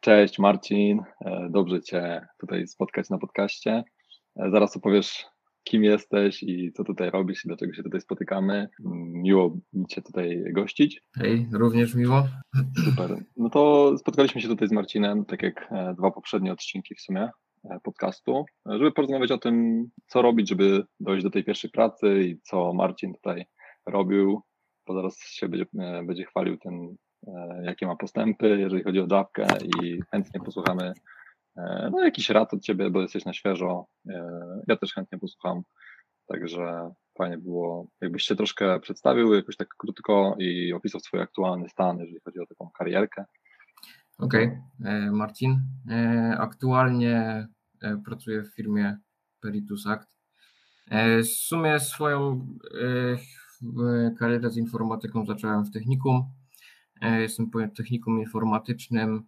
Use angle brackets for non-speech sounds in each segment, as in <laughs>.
Cześć Marcin, e, dobrze Cię tutaj spotkać na podcaście. E, zaraz opowiesz, kim jesteś i co tutaj robisz i dlaczego się tutaj spotykamy. Miło mi Cię tutaj gościć. Hej, również miło. Super. No to spotkaliśmy się tutaj z Marcinem, tak jak e, dwa poprzednie odcinki w sumie podcastu, żeby porozmawiać o tym, co robić, żeby dojść do tej pierwszej pracy i co Marcin tutaj robił, bo zaraz się będzie, będzie chwalił ten E, jakie ma postępy, jeżeli chodzi o dawkę i chętnie posłuchamy e, no, jakiś rad od Ciebie, bo jesteś na świeżo. E, ja też chętnie posłucham, także fajnie było, jakbyś się troszkę przedstawił jakoś tak krótko i opisał swój aktualny stan, jeżeli chodzi o taką karierkę. Okej, okay. Marcin. Aktualnie pracuję w firmie Peritus Act. W sumie swoją karierę z informatyką zacząłem w technikum. E, jestem po technikum informatycznym.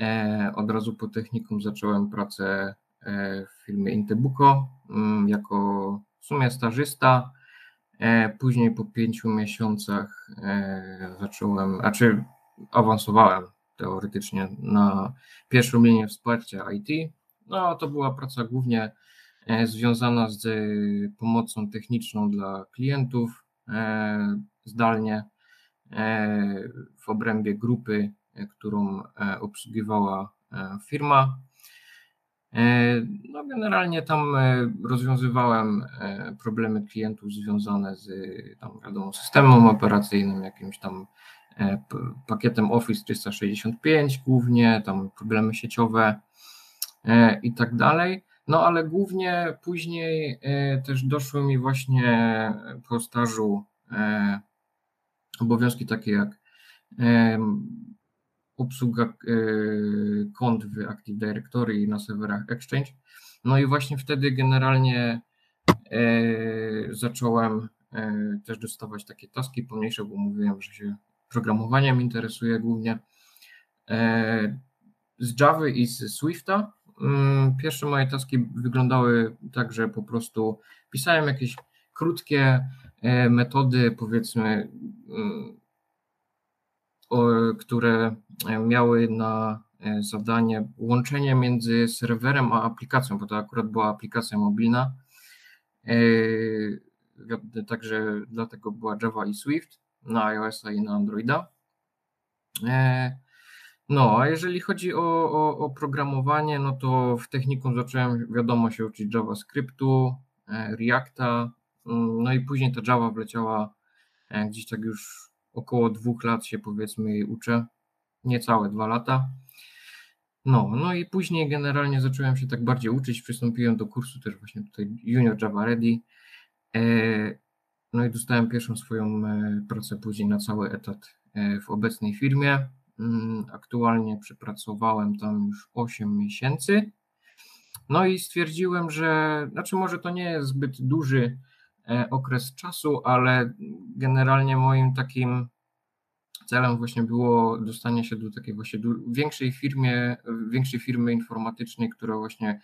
E, od razu po technikum zacząłem pracę e, w firmie Intebuco mm, jako w sumie stażysta. Później po pięciu miesiącach zacząłem, a czy awansowałem teoretycznie na pierwszą linię wsparcia IT. No, to była praca głównie związana z pomocą techniczną dla klientów zdalnie w obrębie grupy, e, którą e, obsługiwała firma. No generalnie tam rozwiązywałem problemy klientów związane z tam, wiadomo, systemem operacyjnym, jakimś tam pakietem Office 365 głównie, tam problemy sieciowe i tak dalej. No ale głównie później też doszły mi właśnie po stażu obowiązki takie jak obsługa e, kont w Active Directory i na serwerach Exchange. No i właśnie wtedy generalnie e, zacząłem e, też dostawać takie taski pomniejsze, bo mówiłem, że się programowaniem interesuje głównie. Z Java i z Swifta. Mm, pierwsze moje taski wyglądały tak, że po prostu pisałem jakieś krótkie metody, powiedzmy, mm, które miały na e, zadanie łączenie między serwerem a aplikacją, bo to akurat była aplikacja mobilna. E, także dlatego była Java i Swift na iOS-a i na Androida. No, a jeżeli chodzi o, o, o, programowanie, no to w technikum zacząłem, wiadomo, się uczyć JavaScriptu, Reacta, no i później ta Java wleciała e, gdzieś tak już około dwóch lat się powiedzmy uczę, niecałe dwa lata. No, no i później generalnie zacząłem się tak bardziej uczyć, przystąpiłem do kursu też właśnie tutaj Junior Java Ready. E, no i dostałem pierwszą swoją e, pracę później na cały etat w obecnej firmie. Mm, aktualnie przepracowałem tam już 8 miesięcy. No i stwierdziłem, że, znaczy może to nie jest zbyt duży okres czasu, ale generalnie moim takim celem właśnie było dostanie się do takiej właśnie większej firmie, większej firmy informatycznej, która właśnie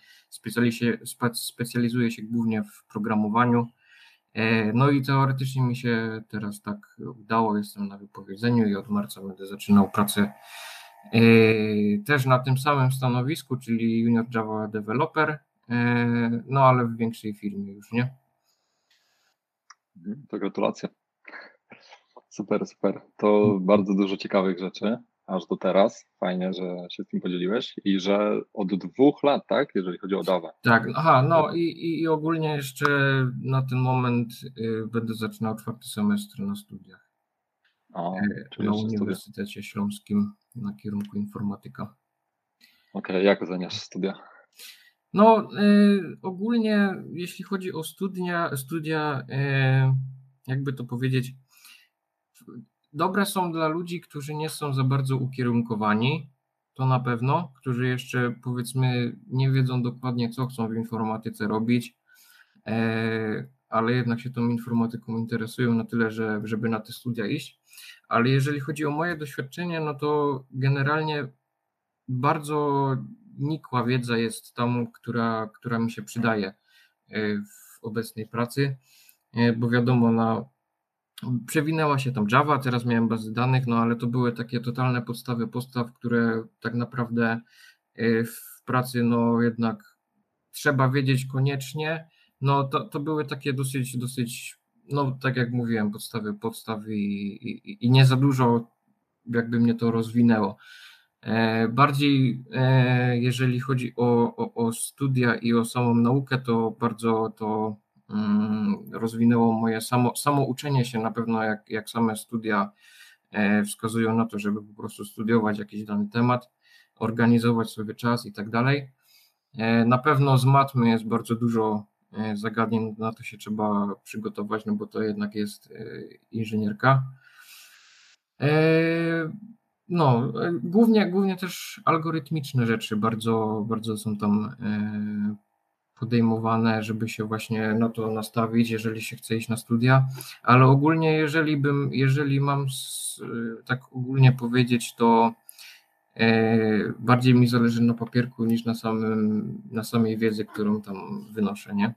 specjalizuje się głównie w programowaniu. E, no i teoretycznie mi się teraz tak udało, jestem na wypowiedzeniu i od marca będę zaczynał pracę e, też na tym samym stanowisku, czyli Junior Java Developer, no ale w większej firmie już, nie? To gratulacje. Super, super. To bardzo dużo ciekawych rzeczy aż do teraz. Fajnie, że się z tym podzieliłeś i że od dwóch lat, tak, jeżeli chodzi o dawę. Tak, aha, no i, i, ogólnie jeszcze na ten moment y, będę zaczynał czwarty semestr na studiach. O, y, na Uniwersytecie studia. Śląskim na kierunku informatyka. Okej, okay, jak oceniasz studia? No, y, ogólnie jeśli chodzi o studia, studia y, jakby to powiedzieć, dobre są dla ludzi, którzy nie są za bardzo ukierunkowani, to na pewno, którzy jeszcze powiedzmy nie wiedzą dokładnie, co chcą w informatyce robić, e, ale jednak się tą informatyką interesują na tyle, że, żeby na te studia iść. Ale jeżeli chodzi o moje doświadczenie, no to generalnie bardzo nikła wiedza jest tą, która, która mi się przydaje e, w obecnej pracy, e, bo wiadomo, na Przewinęła się tam Java, teraz miałem bazy danych, no ale to były takie totalne podstawy postaw, które tak naprawdę y, w pracy no jednak trzeba wiedzieć koniecznie. No to, to były takie dosyć, dosyć, no tak jak mówiłem, podstawy podstaw i, i, i nie za dużo jakby mnie to rozwinęło. E, bardziej e, jeżeli chodzi o, o, o studia i o samą naukę, to bardzo to mm, rozwinęło moje samo, samo uczenie się, na pewno jak, jak same studia e, wskazują na to, żeby po prostu studiować jakiś dany temat, organizować sobie czas i tak dalej. Na pewno z matmy jest bardzo dużo zagadnień, na to się trzeba przygotować, no bo to jednak jest inżynierka. No, głównie, głównie też algorytmiczne rzeczy bardzo, bardzo są tam e, podejmowane, żeby się właśnie na to nastawić, jeżeli się chce iść na studia, ale ogólnie jeżeli bym, jeżeli mam tak ogólnie powiedzieć, to e, bardziej mi zależy na papierku niż na samym, na samej wiedzy, którą tam wynoszę, nie?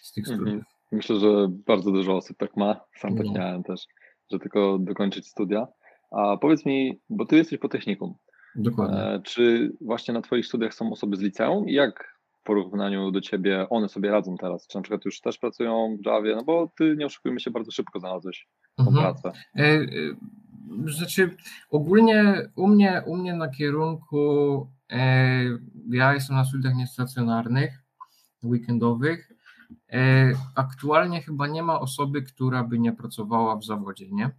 Z tych mhm. studiów. Myślę, że bardzo dużo osób tak ma, sam tak no. miałem też, że tylko dokończyć studia. A powiedz mi, bo ty jesteś po technikum. Dokładnie. E, czy właśnie na twoich studiach są osoby z liceum? Jak w porównaniu do ciebie one sobie radzą teraz? Czy na przykład już też pracują w Javie? No bo ty, nie oszukujmy się, bardzo szybko znalazłeś tą mhm. pracę. E, e, znaczy, ogólnie u mnie, u mnie na kierunku, ja jestem na studiach niestacjonarnych, weekendowych. Aktualnie chyba nie ma osoby, która by nie pracowała w zawodzie, nie?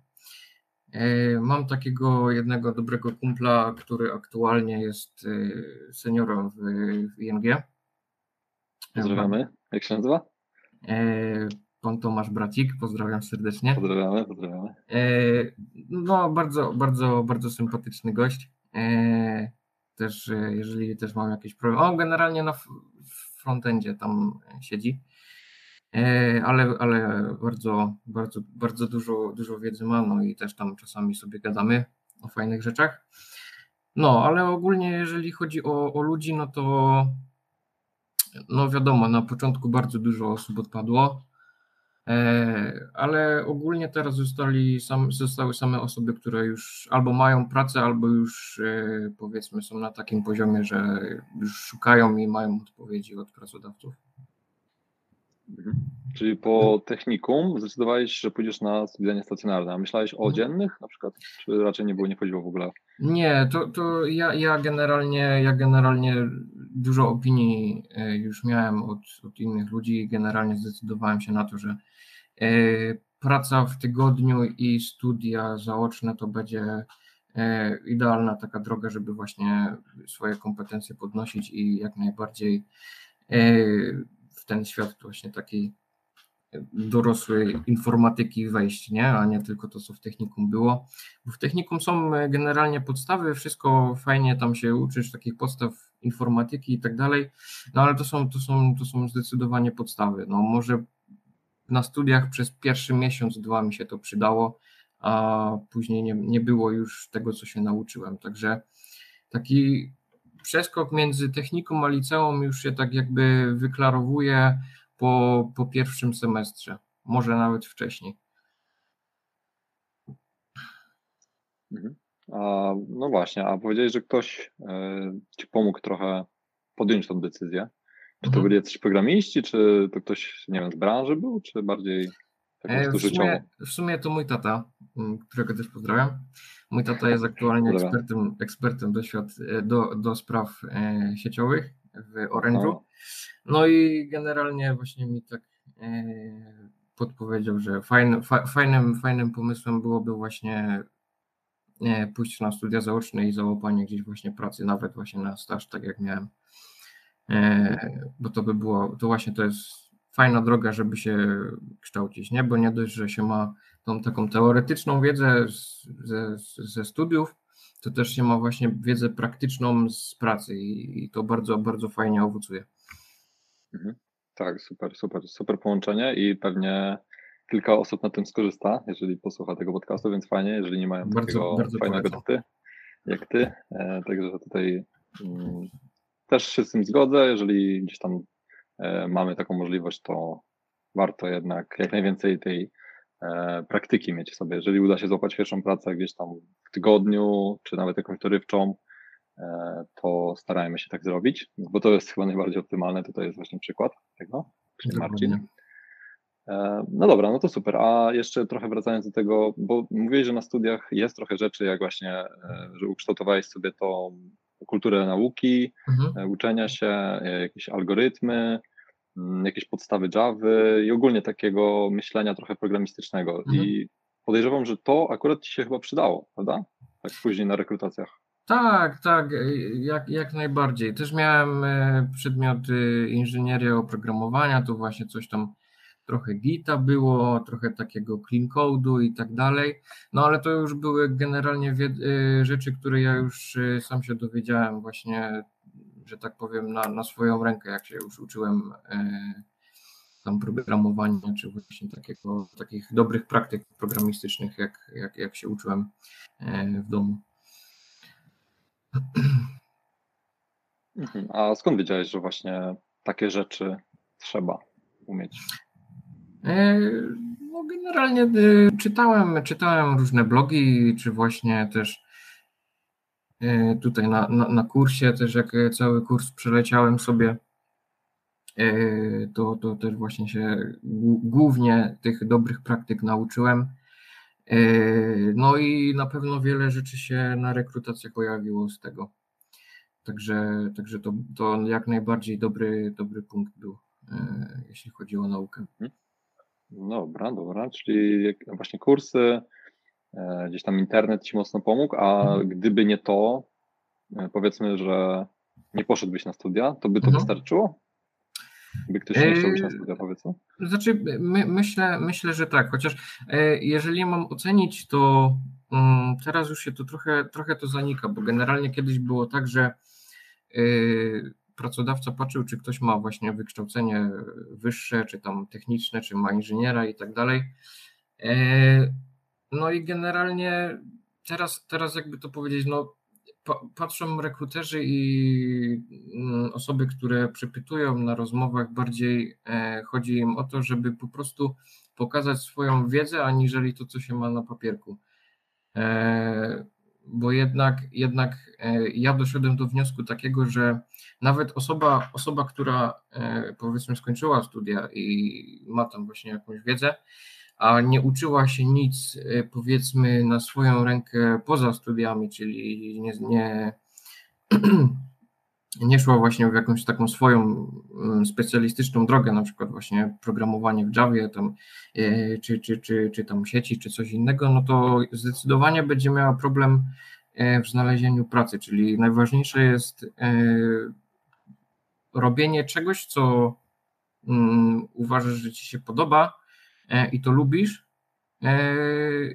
E, mam takiego jednego dobrego kumpla, który aktualnie jest e, seniorem w, w ING. Pozdrawiamy. Jak się nazywa? E, pan Tomasz Bracik, pozdrawiam serdecznie. Pozdrawiamy, pozdrawiamy. No, bardzo, bardzo, bardzo sympatyczny gość. Też, jeżeli też mam jakieś problemy. On generalnie na frontendzie tam siedzi. E, ale, ale bardzo, bardzo, bardzo dużo, dużo wiedzy ma, no i też tam czasami sobie gadamy o fajnych rzeczach. No, ale ogólnie jeżeli chodzi o, o ludzi, no to no wiadomo, na początku bardzo dużo osób odpadło, e, ale ogólnie teraz zostali sam, zostały same osoby, które już albo mają pracę, albo już e, powiedzmy są na takim poziomie, że już szukają i mają odpowiedzi od pracodawców. Mhm. Czyli po technikum zdecydowałeś, że pójdziesz na studia stacjonarne, a myślałeś o mhm. dziennych na przykład, czy raczej nie było, nie chodziło w ogóle? Nie, to, to ja, ja generalnie ja generalnie dużo opinii e, już miałem od, od innych ludzi i generalnie zdecydowałem się na to, że e, praca w tygodniu i studia zaoczne to będzie e, idealna taka droga, żeby właśnie swoje kompetencje podnosić i jak najbardziej w ten świat właśnie takiej dorosłej informatyki wejść, nie? a nie tylko to, co w technikum było. Bo w technikum są generalnie podstawy, wszystko fajnie tam się uczysz, takich podstaw informatyki i tak dalej, no ale to są, to są, to są zdecydowanie podstawy. No może na studiach przez pierwszy miesiąc, dwa mi się to przydało, a później nie, nie było już tego, co się nauczyłem. Także taki przeskok między techniką a liceum już się tak jakby wyklarowuje po, po pierwszym semestrze, może nawet wcześniej. Mhm. A, no właśnie, a powiedziałeś, że ktoś e, ci pomógł trochę podjąć tą decyzję. Czy to mhm. byli jacyś programiści, czy to ktoś, nie wiem, z branży był, czy bardziej tak e, w, sumie, w sumie to mój tata, którego też pozdrawiam. Mój tata jest aktualnie ekspertem, ekspertem do, świat, e, do, do spraw e, sieciowych w Orange'u. No i generalnie właśnie mi tak e, podpowiedział, że fajny, fa, fajnym, fajnym pomysłem byłoby właśnie pójść na studia zaoczne i załapanie gdzieś właśnie pracy, nawet właśnie na staż, tak jak miałem. Bo to by było, to właśnie to jest fajna droga, żeby się kształcić, nie? Bo nie dość, że się ma tą taką teoretyczną wiedzę z, ze, ze studiów, to też się ma właśnie wiedzę praktyczną z pracy i, i to bardzo, bardzo fajnie owocuje. Mhm. Tak, super, super, super połączenie i pewnie kilka osób na tym skorzysta, jeżeli posłucha tego podcastu, więc fajnie, jeżeli nie mają bardzo, takiego bardzo fajnego jak ty, jak ty. E, także tutaj mm, też się z tym zgodzę, jeżeli gdzieś tam mamy taką możliwość, to warto jednak jak najwięcej tej praktyki mieć w sobie. Jeżeli uda się złapać pierwszą pracę gdzieś tam w tygodniu, czy nawet jakąś dorywczą, to starajmy się tak zrobić, bo to jest chyba najbardziej optymalne. Tutaj jest właśnie przykład tego, czyli Marcin. E, no dobra, no to super. A jeszcze trochę wracając do tego, bo mówiłeś, że na studiach jest trochę rzeczy, jak właśnie, e, że ukształtowałeś sobie tą kulturę nauki, mhm. E, uczenia się, jakieś algorytmy, mm, jakieś podstawy Java i ogólnie takiego myślenia trochę programistycznego. Mhm. I podejrzewam, że to akurat ci się chyba przydało, prawda? Tak później na rekrutacjach. Tak, tak, jak, jak najbardziej. Też miałem przedmioty inżynieria oprogramowania, to właśnie coś tam trochę Gita było, trochę takiego clean code'u i tak dalej, no ale to już były generalnie y, rzeczy, które ja już y, sam się dowiedziałem właśnie, że tak powiem, na, na swoją rękę, jak się już uczyłem y, tam programowania, czy właśnie takiego, takich dobrych praktyk programistycznych, jak, jak, jak się uczyłem w domu. Mhm. A skąd wiedziałeś, że właśnie takie rzeczy trzeba umieć? E, no generalnie e, czytałem, czytałem różne blogi, czy właśnie też e, tutaj na, na, na kursie, też jak cały kurs przeleciałem sobie, to, to też właśnie się głównie tych dobrych praktyk nauczyłem. No i na pewno wiele rzeczy się na rekrutacjach pojawiło z tego. Także, także to, to jak najbardziej dobry, dobry punkt był, jeśli chodzi o naukę. Mhm. Dobra, dobra, czyli właśnie kursy, e, gdzieś tam internet Ci mocno pomógł, a mhm. gdyby nie to, e, powiedzmy, że nie poszedłbyś na studia, to by to mhm. wystarczyło? By ktoś nie chciał iść na studia, powiedzmy? Znaczy, my, myślę, myślę, że tak, chociaż e, jeżeli mam ocenić, to um, teraz już się to trochę, trochę to zanika, bo generalnie kiedyś było tak, że pracodawca patrzył, czy ktoś ma właśnie wykształcenie wyższe, czy tam techniczne, czy ma inżyniera i tak dalej. E, no i generalnie teraz, teraz jakby to powiedzieć, no patrzą rekruterzy i mm, osoby, które przepytują na rozmowach, bardziej e, chodzi im o to, żeby po prostu pokazać swoją wiedzę, aniżeli to, co się ma na papierku. Bo jednak, jednak e, ja doszedłem do wniosku takiego, że nawet osoba, osoba, która e, powiedzmy skończyła studia i ma tam właśnie jakąś wiedzę, a nie uczyła się nic e, powiedzmy na swoją rękę poza studiami, czyli nie, nie <clears throat> nie szła właśnie w jakąś taką swoją mm, specjalistyczną drogę, na przykład właśnie programowanie w Javie, tam, e, czy, czy, czy, czy tam sieci, czy coś innego, no to zdecydowanie będzie miała problem e, w znalezieniu pracy, czyli najważniejsze jest e, robienie czegoś, co mm, uważasz, że ci się podoba i to lubisz,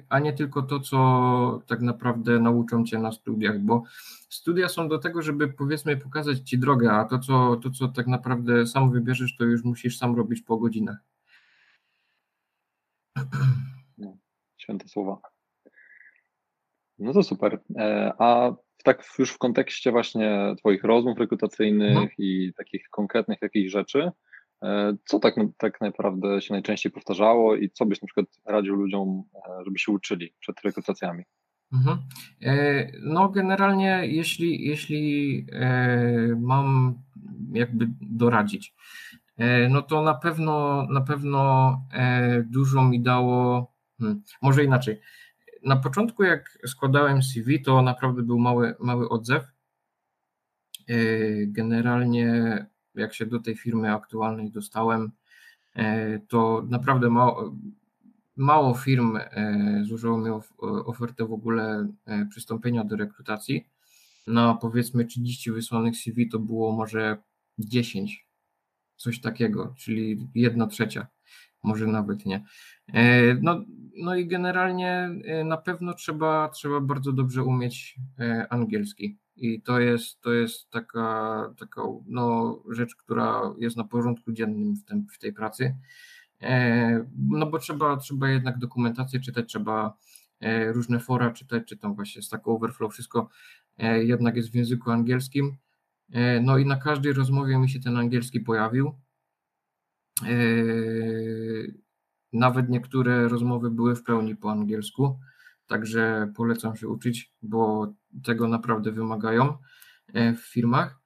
a nie tylko to, co tak naprawdę nauczą cię na studiach, bo studia są do tego, żeby powiedzmy pokazać ci drogę, a to, co, to, co tak naprawdę sam wybierzesz, to już musisz sam robić po godzinach. No, święte słowa. No to super. E, a tak już w kontekście właśnie Twoich rozmów rekrutacyjnych no. i takich konkretnych jakichś rzeczy, E, co tak, tak naprawdę się najczęściej powtarzało i co byś na przykład radził ludziom, e, żeby się uczyli przed rekrutacjami? Mhm. E, no, generalnie, jeśli, jeśli mam jakby doradzić, no to na pewno, na pewno dużo mi dało, hmm, może inaczej. Na początku, jak składałem CV, to naprawdę był mały, mały odzew. Generalnie jak się do tej firmy aktualnej dostałem, e, to naprawdę mało, mało firm e, złożyło mi ofertę w ogóle e, przystąpienia do rekrutacji. Na powiedzmy 30 wysłanych CV to było może 10, coś takiego, czyli jedna trzecia, może nawet nie. No, no i generalnie na pewno trzeba, trzeba bardzo dobrze umieć angielski. I to jest, to jest taka, taka no, rzecz, która jest na porządku dziennym w, tym, w tej pracy. E, no bo trzeba, trzeba jednak dokumentację czytać, trzeba e, różne fora czytać, czy tam właśnie Stack Overflow, wszystko e, jednak jest w języku angielskim. No i na każdej rozmowie mi się ten angielski pojawił. nawet niektóre rozmowy były w pełni po angielsku, także polecam się uczyć, bo tego naprawdę wymagają w firmach.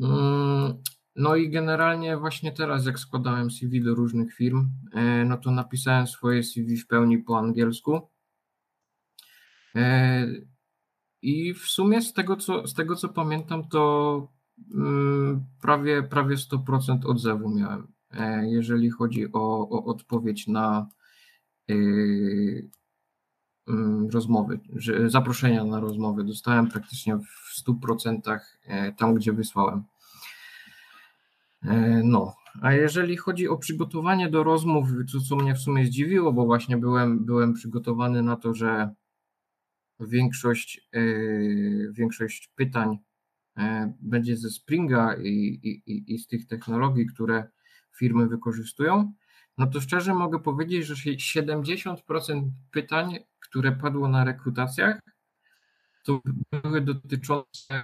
Mm, no i generalnie właśnie teraz, jak składałem CV do różnych firm, no to napisałem swoje CV w pełni po angielsku. I w sumie z tego, co, z tego, co pamiętam, to mm, prawie, prawie 100% odzewu miałem, e, jeżeli chodzi o, o odpowiedź na rozmowy, że zaproszenia na rozmowy. Dostałem praktycznie w 100% e, tam, gdzie wysłałem. No, a jeżeli chodzi o przygotowanie do rozmów, to co mnie w sumie zdziwiło, bo właśnie byłem, byłem przygotowany na to, że większość, e, większość pytań e, będzie ze Springa i, i, i z tych technologii, które firmy wykorzystują, no to szczerze mogę powiedzieć, że 70% pytań, które padło na rekrutacjach, to były dotyczące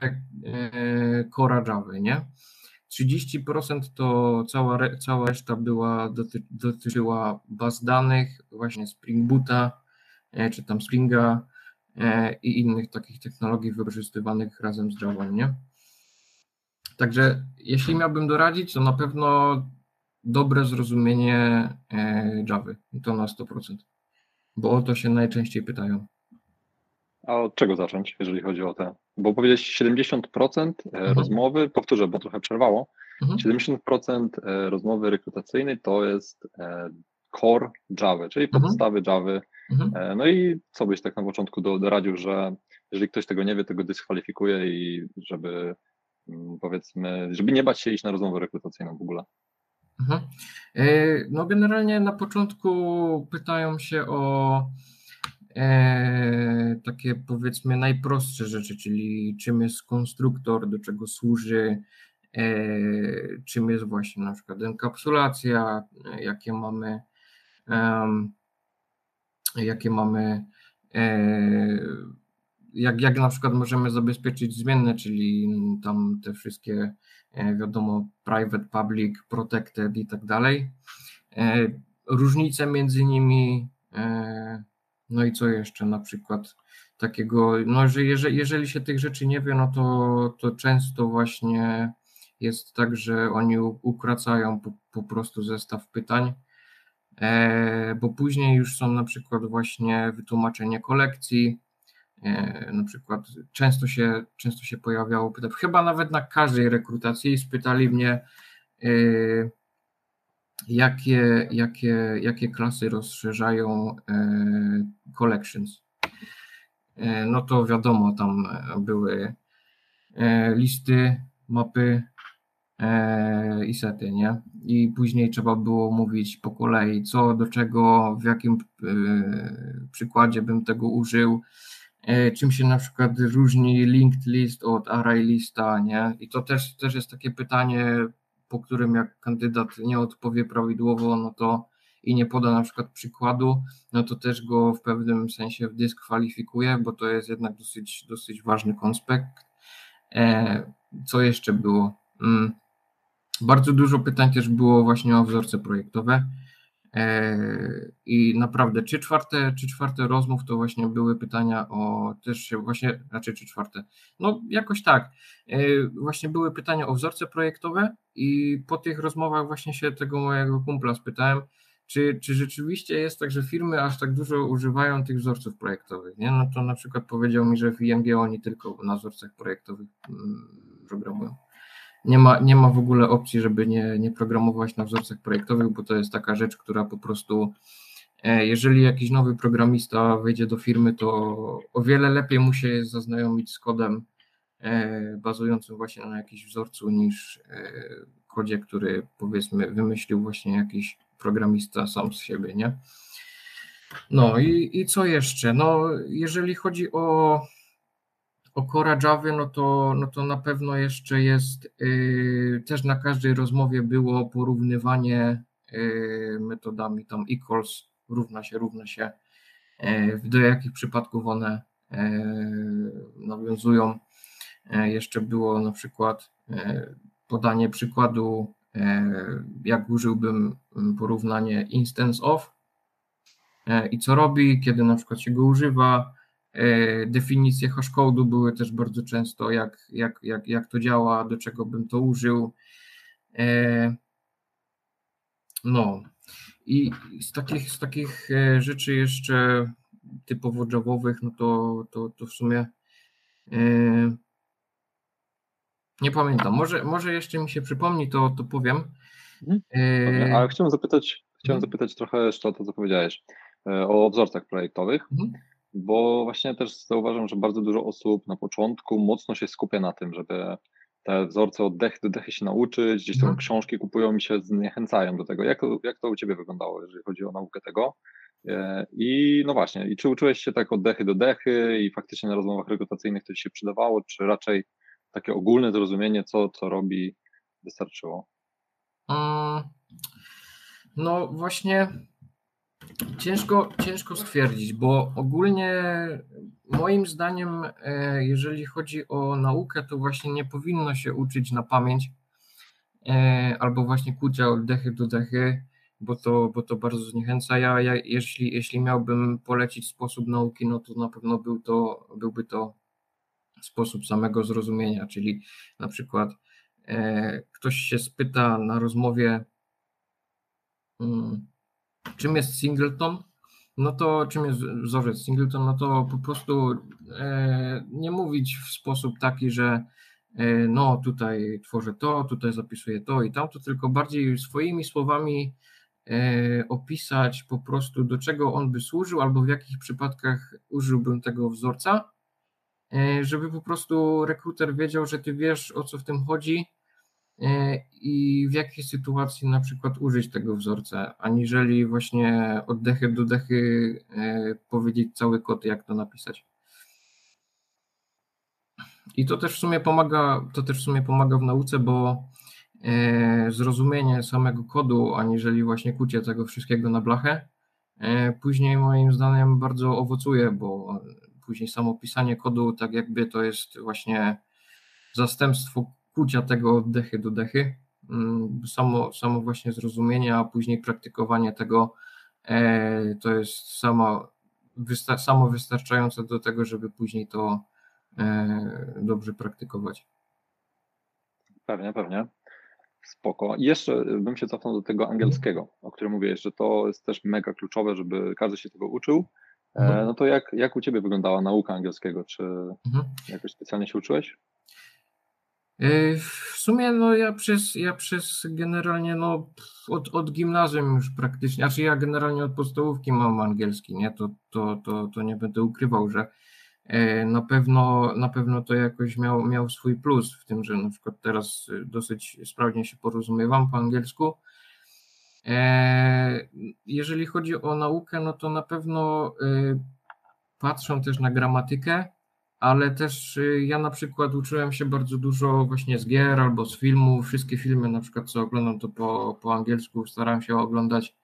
e, Cora Java, nie? 30% to cała, cała reszta była, doty, dotyczyła baz danych, właśnie Spring Boota, czy tam Springa, E, i innych takich technologii wykorzystywanych razem z Java, nie? Także jeśli miałbym doradzić, to na pewno dobre zrozumienie e, Java, to na 100%, bo o to się najczęściej pytają. A od czego zacząć, jeżeli chodzi o te? Bo powiedziałeś 70% e, mhm. rozmowy, powtórzę, bo trochę przerwało, mhm. 70% rozmowy rekrutacyjnej to jest core Java, czyli mhm. podstawy Java Mhm. E, no i co byś tak na początku doradził, że jeżeli ktoś tego nie wie, to go dyskwalifikuje i żeby mm, powiedzmy, żeby nie bać się iść na rozmowę rekrutacyjną w ogóle. Mhm. E, no generalnie na początku pytają się o e, takie powiedzmy najprostsze rzeczy, czyli czym jest konstruktor, do czego służy, e, czym jest właśnie na przykład enkapsulacja, jakie mamy jakie mamy, e, jak, jak na przykład możemy zabezpieczyć zmienne, czyli tam te wszystkie, e, wiadomo, private, public, protected i tak dalej. E, różnice między nimi, no i co jeszcze na przykład takiego, no że jeżeli, jeżeli się tych rzeczy nie wie, no to, to często właśnie jest tak, że oni ukracają po, po prostu zestaw pytań E, bo później już są na przykład właśnie wytłumaczenie kolekcji, e, na przykład często się, często się pojawiało, chyba nawet na każdej rekrutacji spytali mnie, e, jakie, jakie, jakie klasy rozszerzają collections. No to wiadomo, tam były listy, mapy, E, i sety, nie? I później trzeba było mówić po kolei, co do czego, w jakim e, przykładzie bym tego użył, e, czym się na przykład różni linked list od array lista, nie? I to też, też jest takie pytanie, po którym jak kandydat nie odpowie prawidłowo, no to i nie poda na przykład przykładu, no to też go w pewnym sensie dyskwalifikuje, bo to jest jednak dosyć, dosyć ważny konspekt. Co jeszcze było? Mm. Bardzo dużo pytań też było właśnie o wzorce projektowe. E, I naprawdę, trzy czwarte, trzy czwarte rozmów to właśnie były pytania o też się właśnie, znaczy trzy czwarte, no jakoś tak, e, właśnie były pytania o wzorce projektowe i po tych rozmowach właśnie się tego mojego kumpla spytałem, czy, czy rzeczywiście jest tak, że firmy aż tak dużo używają tych wzorców projektowych, nie? No to na przykład powiedział mi, że w ING oni tylko na wzorcach projektowych mm, programują nie ma, nie ma w ogóle opcji, żeby nie, nie programować na wzorcach projektowych, bo to jest taka rzecz, która po prostu, e, jeżeli jakiś nowy programista wejdzie do firmy, to o wiele lepiej mu się zaznajomić z kodem e, bazującym właśnie na jakimś wzorcu niż e, kodzie, który powiedzmy wymyślił właśnie jakiś programista sam z siebie, nie? No i, i co jeszcze? No, jeżeli chodzi o o Java, no to, no to na pewno jeszcze jest, yy, też na każdej rozmowie było porównywanie yy, metodami tam equals, równa się, równa się, yy, do jakich przypadków one yy, nawiązują. Yy, jeszcze było na przykład yy, podanie przykładu jak użyłbym porównanie instance of i co robi, kiedy na przykład się go używa. Definicje hashcode'u były też bardzo często, jak, jak, jak, jak to działa, do czego bym to użył. No i z takich, z takich rzeczy jeszcze typowo javowych, no to, to, to w sumie nie pamiętam. Może, może jeszcze mi się przypomni, to, to powiem. Mhm. E, ale chciałem zapytać, chciałem mhm. zapytać trochę jeszcze o to, co powiedziałeś, e, o wzorcach projektowych, mhm. Bo właśnie też zauważam, że bardzo dużo osób na początku mocno się skupia na tym, żeby te wzorce od dechy do dechy się nauczyć, gdzieś tam książki kupują i się zniechęcają do tego. Jak, jak to u Ciebie wyglądało, jeżeli chodzi o naukę tego? E, I no właśnie, i czy uczyłeś się tak od dechy do dechy i faktycznie na rozmowach rekrutacyjnych to Ci się przydawało, czy raczej takie ogólne zrozumienie, co, co robi, wystarczyło? Mm, no właśnie ciężko, ciężko stwierdzić, bo ogólnie moim zdaniem, e, jeżeli chodzi o naukę, to właśnie nie powinno się uczyć na pamięć e, albo właśnie kłucia od dechy do dechy, bo to, bo to bardzo zniechęca. Ja, ja jeśli, jeśli miałbym polecić sposób nauki, no to na pewno był to, byłby to sposób samego zrozumienia, czyli na przykład e, ktoś się spyta na rozmowie, hmm, czym jest singleton, no to czym jest wzorzec singleton, no to po prostu e, nie mówić w sposób taki, że e, no tutaj tworzę to, tutaj zapisuję to i tamto, tylko bardziej swoimi słowami opisać po prostu do czego on by służył albo w jakich przypadkach użyłbym tego wzorca E, żeby po prostu rekruter wiedział, że ty wiesz o co w tym chodzi e, i w jakiej sytuacji na przykład użyć tego wzorca, aniżeli właśnie od dechy do dechy e, powiedzieć cały kod, jak to napisać. I to też w sumie pomaga, to też w sumie pomaga w nauce, bo zrozumienie samego kodu, aniżeli właśnie kucie tego wszystkiego na blachę, później moim zdaniem bardzo owocuje, bo później samo pisanie kodu, tak jakby to jest właśnie zastępstwo kucia tego od dechy do dechy. Mm, samo, samo właśnie zrozumienie, a później praktykowanie tego e, to jest samo, wysta samo wystarczające do tego, żeby później to e, dobrze praktykować. Pewnie, pewnie. Spoko. I jeszcze bym się cofnął do tego angielskiego, o którym mówię, że to jest też mega kluczowe, żeby każdy się tego uczył. E, mhm. No to jak, jak u Ciebie wyglądała nauka angielskiego? Czy mhm. jakoś specjalnie się uczyłeś? E, w sumie no ja przez, ja przez generalnie no od, od gimnazjum już praktycznie, znaczy ja generalnie od podstawówki mam angielski, nie? To, to, to, to nie będę ukrywał, że e, na pewno, na pewno to jakoś miał, miał swój plus w tym, że na przykład teraz dosyć sprawnie się porozumiewam po angielsku, jeżeli chodzi o naukę, no to na pewno y, patrzą też na gramatykę, ale też y, ja na przykład uczyłem się bardzo dużo właśnie z gier albo z filmów. Wszystkie filmy na przykład co oglądam to po, po angielsku staram się oglądać,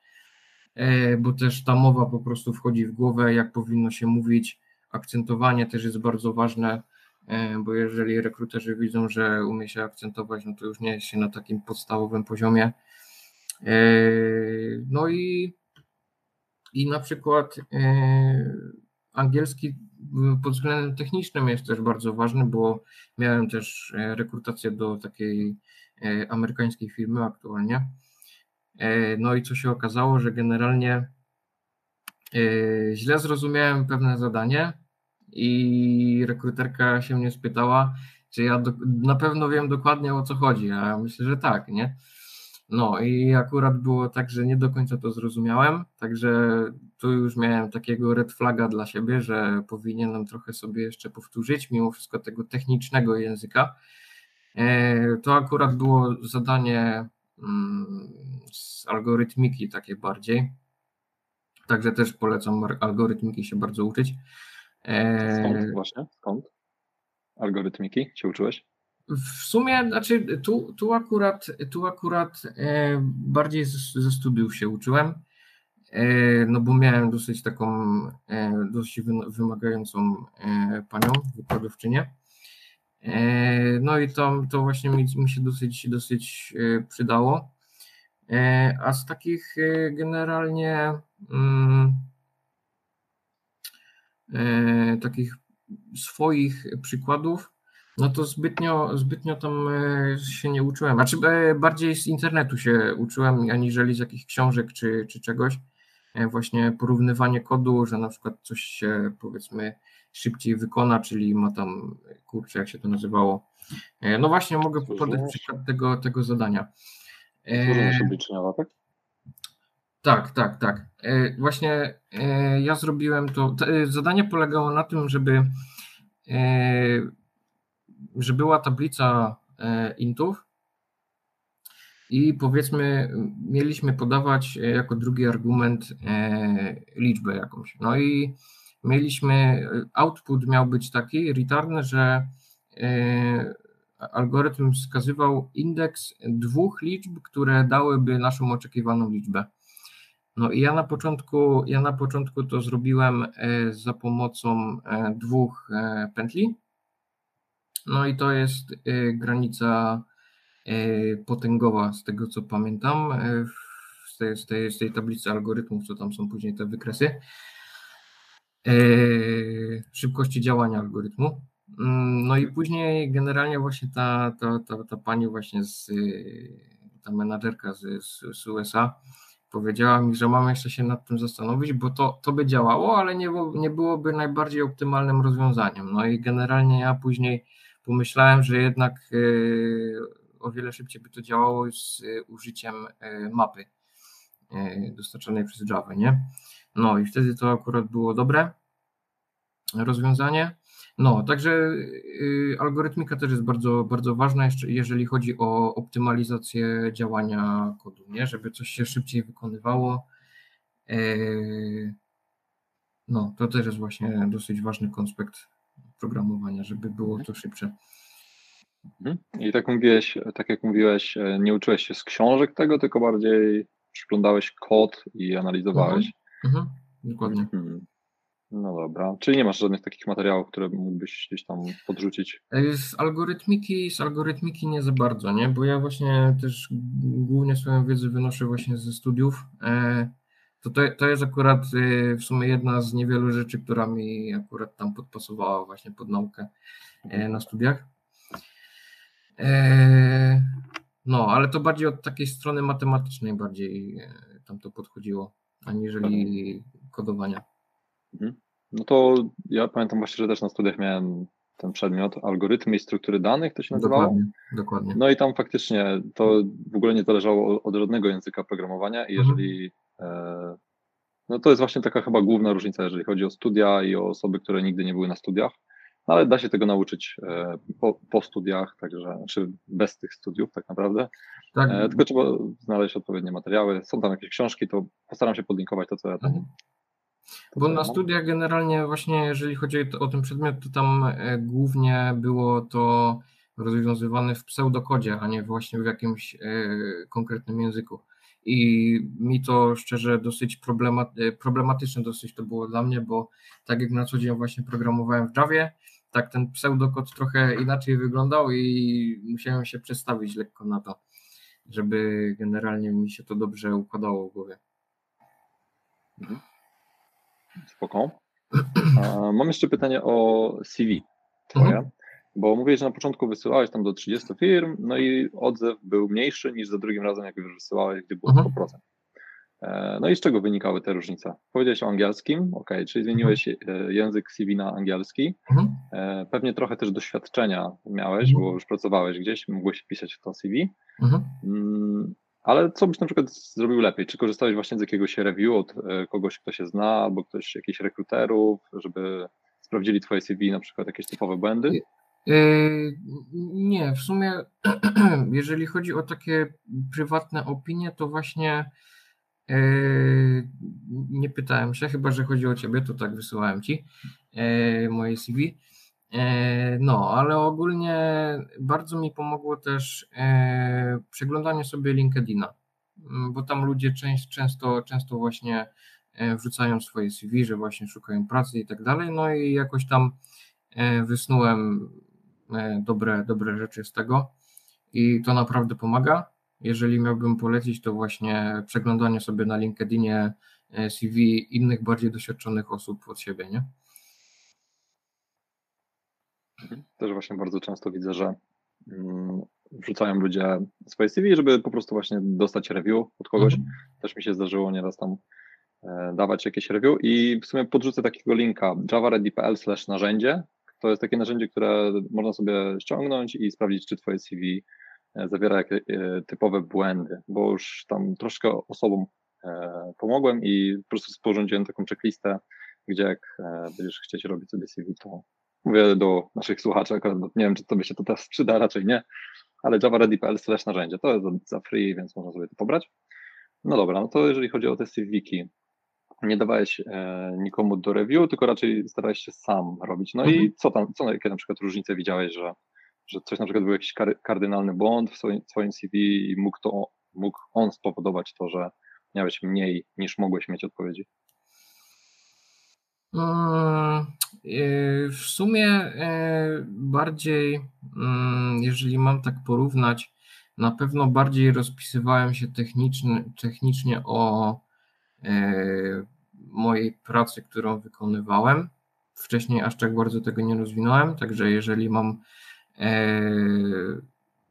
e, bo też ta mowa po prostu wchodzi w głowę, jak powinno się mówić. Akcentowanie też jest bardzo ważne, e, bo jeżeli rekruterzy widzą, że umie się akcentować, no to już nie jest się na takim podstawowym poziomie E, no i, i na przykład angielski pod względem technicznym jest też bardzo ważny, bo miałem też e, rekrutację do takiej amerykańskiej firmy aktualnie. No i co się okazało, że generalnie źle zrozumiałem pewne zadanie i rekruterka się mnie spytała, czy ja do, na pewno wiem dokładnie o co chodzi, a ja myślę, że tak, nie? No i akurat było tak, że nie do końca to zrozumiałem, także tu już miałem takiego red flaga dla siebie, że powinienem trochę sobie jeszcze powtórzyć, mimo wszystko tego technicznego języka. E, to akurat było zadanie mm, z algorytmiki takie bardziej, także też polecam algorytmiki się bardzo uczyć. E, Skąd właśnie? Skąd? Algorytmiki się uczyłeś? W sumie, znaczy tu, tu akurat, tu akurat e, bardziej ze, studiów się uczyłem, e, no bo miałem dosyć taką, e, dosyć wymagającą panią, wykładowczynię. No i tam to właśnie mi, mi się dosyć, dosyć przydało. A z takich generalnie mm, takich swoich przykładów, no to zbytnio, zbytnio tam się nie uczyłem. Znaczy bardziej z internetu się uczyłem, aniżeli z jakichś książek czy, czy czegoś. Właśnie porównywanie kodu, że na przykład coś się powiedzmy szybciej wykona, czyli ma tam, kurczę, jak się to nazywało. No właśnie, mogę podać przykład tego, tego zadania. Służność obliczeniowa, tak? Tak, tak, tak. Właśnie ja zrobiłem to. Zadanie polegało na tym, żeby, że była tablica intów i powiedzmy mieliśmy podawać jako drugi argument liczbę jakąś. No i mieliśmy, output miał być taki, return, że e, algorytm wskazywał indeks dwóch liczb, które dałyby naszą oczekiwaną liczbę. No i ja na początku, ja na początku to zrobiłem e, za pomocą e, dwóch pętli. No i to jest granica potęgowa, z tego co pamiętam, z tej, z tej, z tej tablicy algorytmów, co tam są później te wykresy. Szybkości działania algorytmu. Mm, no i później generalnie właśnie ta, ta, ta, ta pani właśnie z ta menadżerka z, z, z, USA powiedziała mi, że mam jeszcze się nad tym zastanowić, bo to, to by działało, ale nie, nie byłoby najbardziej optymalnym rozwiązaniem. No i generalnie ja później pomyślałem, że jednak yy, o wiele szybciej by to działało z użyciem yy, mapy dostarczonej przez Java, nie? No i wtedy to akurat było dobre rozwiązanie. No, także algorytmika też jest bardzo, bardzo ważna, jeżeli chodzi o optymalizację działania kodu, nie? żeby coś się szybciej wykonywało. E, no, to też jest właśnie dosyć ważny konspekt programowania, żeby było to szybsze. Mhm. I tak mówiłeś, tak jak mówiłeś, e, nie uczyłeś się z książek tego, tylko bardziej przyglądałeś kod i analizowałeś. Mhm. Mhm. Dokładnie. Mhm. No dobra, czyli nie masz żadnych takich materiałów, które mógłbyś gdzieś tam podrzucić? E, z algorytmiki, z algorytmiki nie za bardzo, nie? Bo ja właśnie też głównie swoją wiedzę wynoszę właśnie ze studiów. E, to, to, to jest akurat e, w sumie jedna z niewielu rzeczy, która mi akurat tam podpasowała właśnie pod naukę na studiach. No, ale to bardziej od takiej strony matematycznej bardziej tam to podchodziło, aniżeli kodowania. Mhm. No to ja pamiętam właśnie, że też na studiach miałem ten przedmiot, algorytmy i struktury danych, to się nazywało. Dokładnie, dokładnie. No i tam faktycznie to w ogóle nie zależało od żadnego języka programowania i mhm. jeżeli, no to jest właśnie taka chyba główna różnica, jeżeli chodzi o studia i o osoby, które nigdy nie były na studiach, no ale da się tego nauczyć e, po, po studiach, także, czy bez tych studiów tak naprawdę. Tak. E, tylko trzeba znaleźć odpowiednie materiały. Są tam jakieś książki, to postaram się podlinkować to, co ja tam mhm. Bo na studiach generalnie właśnie, jeżeli chodzi o ten przedmiot, to tam e, głównie było to rozwiązywane w pseudokodzie, a nie właśnie w jakimś e, konkretnym języku. I mi to szczerze dosyć e, problematyczne dosyć to było dla mnie, bo tak jak na co dzień właśnie programowałem w Javie, tak ten pseudokod trochę inaczej wyglądał i musiałem się przestawić lekko na to, żeby generalnie mi się to dobrze układało w głowie. Mhm. Spoko. <clears throat> Mam jeszcze pytanie o CV twoje, mhm. Bo mówiłeś, że na początku wysyłałeś tam do 30 firm, no i odzew był mniejszy niż za drugim razem, jak już wysyłałeś, gdy było mhm. 100%. E, no i z czego wynikały te różnice? Powiedziałeś o angielskim, ok, czyli zmieniłeś mhm. e, język CV na angielski. Mhm. E, pewnie trochę też doświadczenia miałeś, mhm. bo już pracowałeś gdzieś, mogłeś wpisać w to CV. Mhm. Mm, ale co byś na przykład zrobił lepiej? Czy korzystałeś właśnie z jakiegoś review od kogoś, kto się zna, albo ktoś, jakichś rekruterów, żeby sprawdzili twoje CV, na przykład jakieś typowe błędy? E, nie, w sumie <clears throat> jeżeli chodzi o takie prywatne opinie, to właśnie e, nie pytałem się, chyba że chodzi o ciebie, to tak wysyłałem ci moje CV. No, ale ogólnie bardzo mi pomogło też przeglądanie sobie LinkedIna, mm, bo tam ludzie często, często właśnie wrzucają swoje CV, że właśnie szukają pracy i tak dalej. No i jakoś tam wysnułem dobre, dobre rzeczy z tego i to naprawdę pomaga. Jeżeli miałbym polecić, to właśnie przeglądanie sobie na LinkedInie CV innych bardziej doświadczonych osób od siebie, nie? Mhm. Też właśnie bardzo często widzę, że mm, wrzucają ludzie swoje CV, żeby po prostu właśnie dostać review od kogoś. Mhm. Też mi się zdarzyło nieraz tam e, dawać jakieś review i w sumie podrzucę takiego linka javaready.pl narzędzie. To jest takie narzędzie, które można sobie ściągnąć i sprawdzić, czy twoje CV e, zawiera jakieś e, typowe błędy, bo już tam troszkę osobom pomogłem i po prostu sporządziłem taką checklistę, gdzie jak będziesz chcieć robić sobie CV, to mówię do naszych słuchaczy, akurat nie wiem, czy to by się to teraz przyda, raczej nie, ale javaready.pl slash narzędzie, to jest za free, więc można sobie to pobrać. No dobra, no to jeżeli chodzi o te wiki, nie dawałeś e, nikomu do review, tylko raczej starałeś się sam robić. No mhm. i co tam, co jakie na przykład różnice widziałeś, że, że coś na przykład był jakiś kardynalny błąd w swoim, swoim CV i mógł, to, mógł on spowodować to, że miałeś mniej niż mogłeś mieć odpowiedzi? Mm, y, w sumie y, bardziej, mm, jeżeli mam tak porównać, na pewno bardziej rozpisywałem się technicznie, technicznie o mojej pracy, którą wykonywałem. Wcześniej aż tak bardzo tego nie rozwinąłem, także jeżeli mam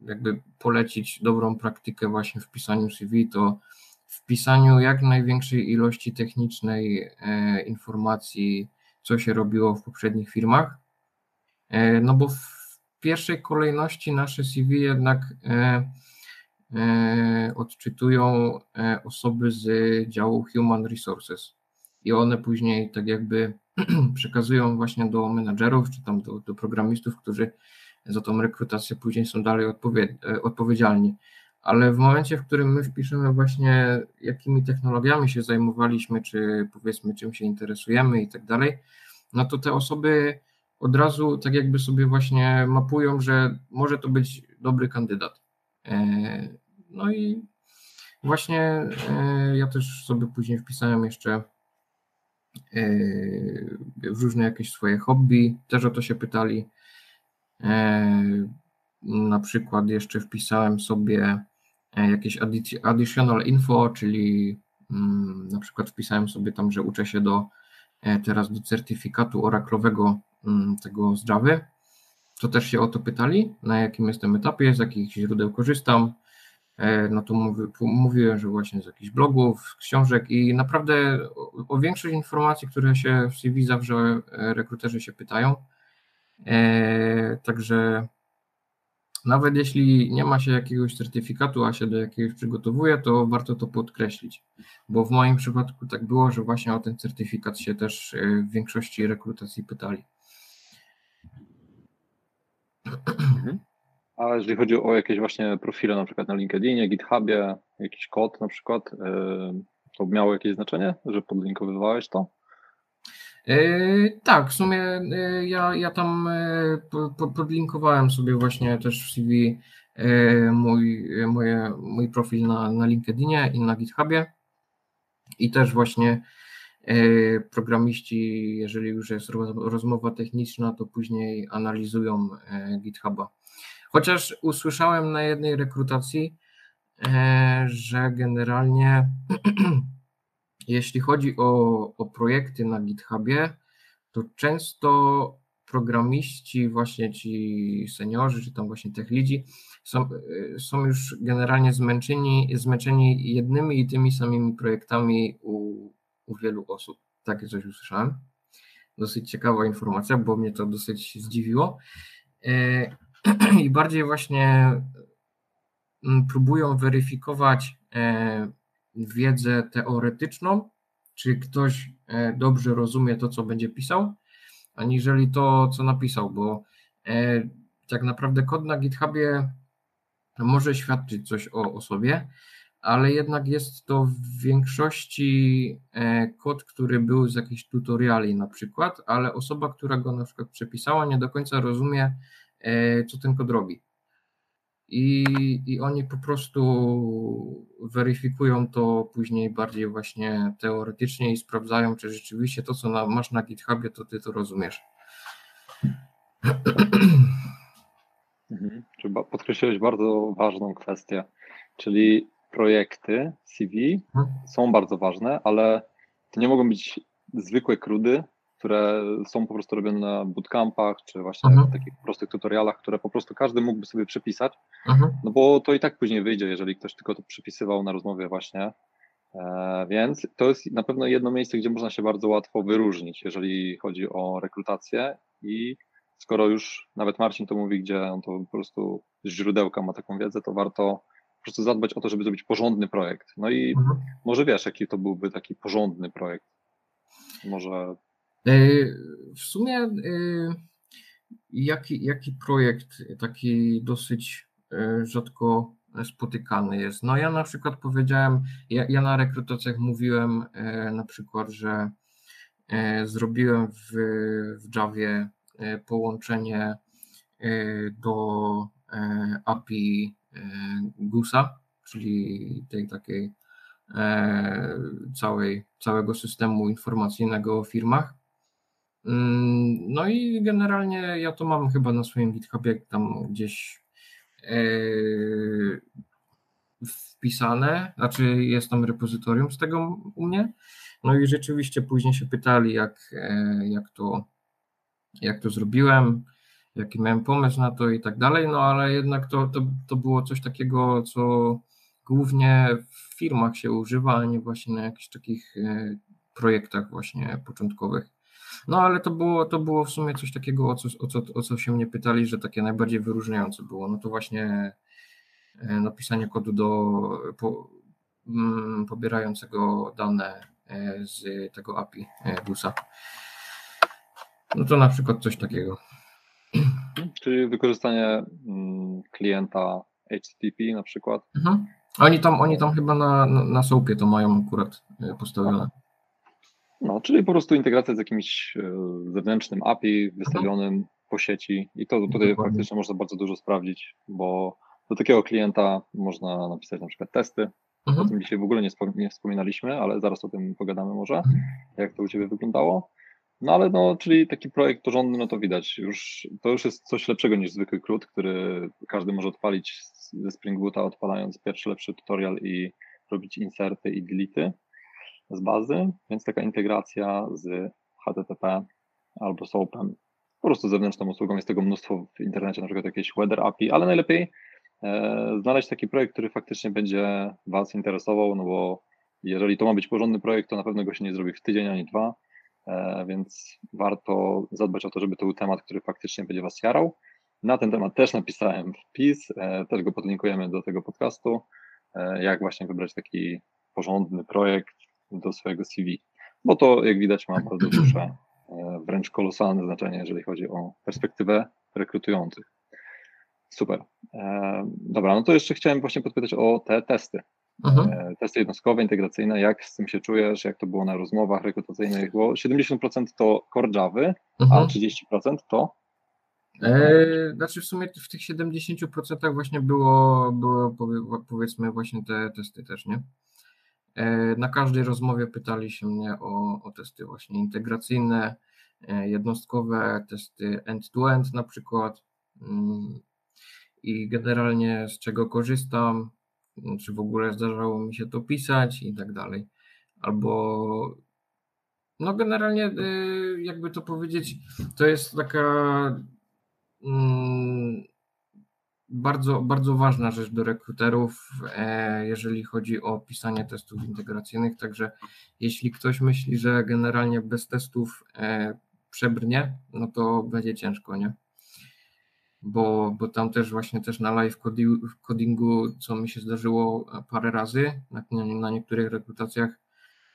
jakby polecić dobrą praktykę właśnie w pisaniu CV, to w pisaniu jak największej ilości technicznej e, informacji, co się robiło w poprzednich firmach. E, no bo w pierwszej kolejności nasze CV jednak e, odczytują osoby z działu Human Resources i one później tak jakby <clears throat> przekazują właśnie do menadżerów czy tam do, do programistów, którzy za tą rekrutację później są dalej odpowiedzialni ale w momencie, w którym my wpiszemy właśnie, jakimi technologiami się zajmowaliśmy, czy powiedzmy, czym się interesujemy i tak dalej, no to te osoby od razu tak jakby sobie właśnie mapują, że może to być dobry kandydat. E, no i właśnie e, ja też sobie później wpisałem jeszcze e, w różne jakieś swoje hobby, też o to się pytali. Na przykład jeszcze wpisałem sobie E, jakieś additional info, czyli mm, na przykład wpisałem sobie tam, że uczę się do e, teraz do certyfikatu oraklowego mm, tego z Java. To też się o to pytali, na jakim jestem etapie, z jakich źródeł korzystam. E, no to mówi, mówiłem, że właśnie z jakichś blogów, książek i naprawdę o, o większość informacji, które się w CV zawsze rekruterzy się pytają. Także nawet jeśli nie ma się jakiegoś certyfikatu, a się do jakiegoś przygotowuje, to warto to podkreślić, bo w moim przypadku tak było, że właśnie o ten certyfikat się też e, w większości rekrutacji pytali. Mhm. A jeżeli chodzi o jakieś właśnie profile, na przykład na LinkedInie, GitHubie, jakiś kod na przykład, e, to miało jakieś znaczenie, że podlinkowywałeś to? E, tak, w sumie e, ja, ja tam podlinkowałem sobie właśnie też w CV mój, moje, mój profil na, na LinkedInie i na GitHubie. I też właśnie programiści, jeżeli już jest rozmowa techniczna, to później analizują GitHuba. Chociaż usłyszałem na jednej rekrutacji, że generalnie <clears throat> Jeśli chodzi o, o projekty na GitHubie, to często programiści, właśnie ci seniorzy, czy tam właśnie tech lidzi, są, są już generalnie zmęczeni, zmęczeni jednymi i tymi samymi projektami u, u wielu osób. Takie coś usłyszałem. Dosyć ciekawa informacja, bo mnie to dosyć zdziwiło. <clears throat> I bardziej właśnie mm, próbują weryfikować e, wiedzę teoretyczną, czy ktoś e, dobrze rozumie to, co będzie pisał, aniżeli to, co napisał, bo e, tak naprawdę kod na GitHubie może świadczyć coś o, o sobie, ale jednak jest to w większości kod, który był z jakichś tutoriali na przykład, ale osoba, która go na przykład przepisała, nie do końca rozumie, co ten kod robi i, i oni po prostu weryfikują to później bardziej właśnie teoretycznie i sprawdzają, czy rzeczywiście to, co na, masz na GitHubie, to ty to rozumiesz. podkreśliłeś bardzo ważną kwestię, czyli projekty CV mhm. są bardzo ważne, ale to nie mogą być zwykłe krudy, które są po prostu robione na bootcampach, czy właśnie mhm. w takich prostych tutorialach, które po prostu każdy mógłby sobie przepisać, mhm. no bo to i tak później wyjdzie, jeżeli ktoś tylko to przepisywał na rozmowie właśnie. E, więc to jest na pewno jedno miejsce, gdzie można się bardzo łatwo wyróżnić, jeżeli chodzi o rekrutację i skoro już nawet Marcin to mówi, gdzie on to po prostu z źródełka ma taką wiedzę, to warto po prostu zadbać o to, żeby zrobić porządny projekt. No i mhm. może wiesz, jaki to byłby taki porządny projekt. Może. E, w sumie, e, jaki, jaki projekt taki dosyć e, rzadko spotykany jest? No ja na przykład powiedziałem, ja, ja na rekrutacjach mówiłem na przykład, że zrobiłem w, w Javie połączenie do API GUSA, czyli tej takiej całej, całego systemu informacyjnego o firmach. Mm, no i generalnie ja to mam chyba na swoim GitHubie tam gdzieś e, wpisane, znaczy jest tam repozytorium z tego u mnie. No i rzeczywiście później się pytali, jak, e, jak, to, jak to zrobiłem, jaki miałem pomysł na to i tak dalej, no ale jednak to, to, to było coś takiego, co głównie w firmach się używa, a nie właśnie na jakichś takich e, projektach właśnie początkowych. No ale to było, to było w sumie coś takiego, o co, o, co, o co się mnie pytali, że takie najbardziej wyróżniające było. No to właśnie e, napisanie kodu do po, mm, pobierającego dane e, z tego API GUSa. No to na przykład coś takiego. <clears throat> Czyli wykorzystanie mm, klienta HTTP na przykład. Mhm. Oni tam, oni tam chyba na, na, na sołpie to mają akurat e, postawione. No, czyli po prostu integracja z jakimś e, zewnętrznym API wystawionym po sieci i to tutaj Dokładnie. faktycznie można bardzo dużo sprawdzić, bo do takiego klienta można napisać na przykład testy. Mhm. O tym dzisiaj w ogóle nie, nie wspominaliśmy, ale zaraz o tym pogadamy może, mhm. jak to u Ciebie wyglądało. No ale no, czyli taki projekt porządny, no to widać, już, to już jest coś lepszego niż zwykły krót, który każdy może odpalić ze Spring Boota, odpalając pierwszy lepszy tutorial i robić inserty i delety z bazy, więc taka integracja z HTTP albo SOAPem, po prostu zewnętrzną usługą, jest tego mnóstwo w internecie, na przykład jakieś Weather API, ale najlepiej e, znaleźć taki projekt, który faktycznie będzie Was interesował, no bo jeżeli to ma być porządny projekt, to na pewno go się nie zrobi w tydzień ani dwa, E, więc warto zadbać o to, żeby to był temat, który faktycznie będzie Was jarał. Na ten temat też napisałem wpis, e, też go podlinkujemy do tego podcastu, e, jak właśnie wybrać taki porządny projekt do swojego CV, bo to jak widać ma bardzo duże, wręcz kolosalne znaczenie, jeżeli chodzi o perspektywę rekrutujących. Super. Dobra, no to jeszcze chciałem właśnie podpytać o te testy. Mhm. E, testy jednostkowe, integracyjne, jak z tym się czujesz, jak to było na rozmowach rekrutacyjnych, bo 70% to core Java, mhm. a 30% to? E, znaczy w sumie w tych 70% właśnie było, było powiedzmy właśnie te testy też, nie? E, na każdej rozmowie pytali się mnie o, o testy właśnie integracyjne, e, jednostkowe, testy end-to-end -end na przykład mm, i generalnie z czego korzystam, czy w ogóle zdarzało mi się to pisać i tak dalej. Albo no generalnie y, jakby to powiedzieć, to jest taka mm, bardzo, bardzo ważna rzecz do rekruterów, e, jeżeli chodzi o pisanie testów integracyjnych. Także jeśli ktoś myśli, że generalnie bez testów e, przebrnie, no to będzie ciężko, nie? bo, bo tam też właśnie też na live codingu, co mi się zdarzyło parę razy na, na niektórych rekrutacjach,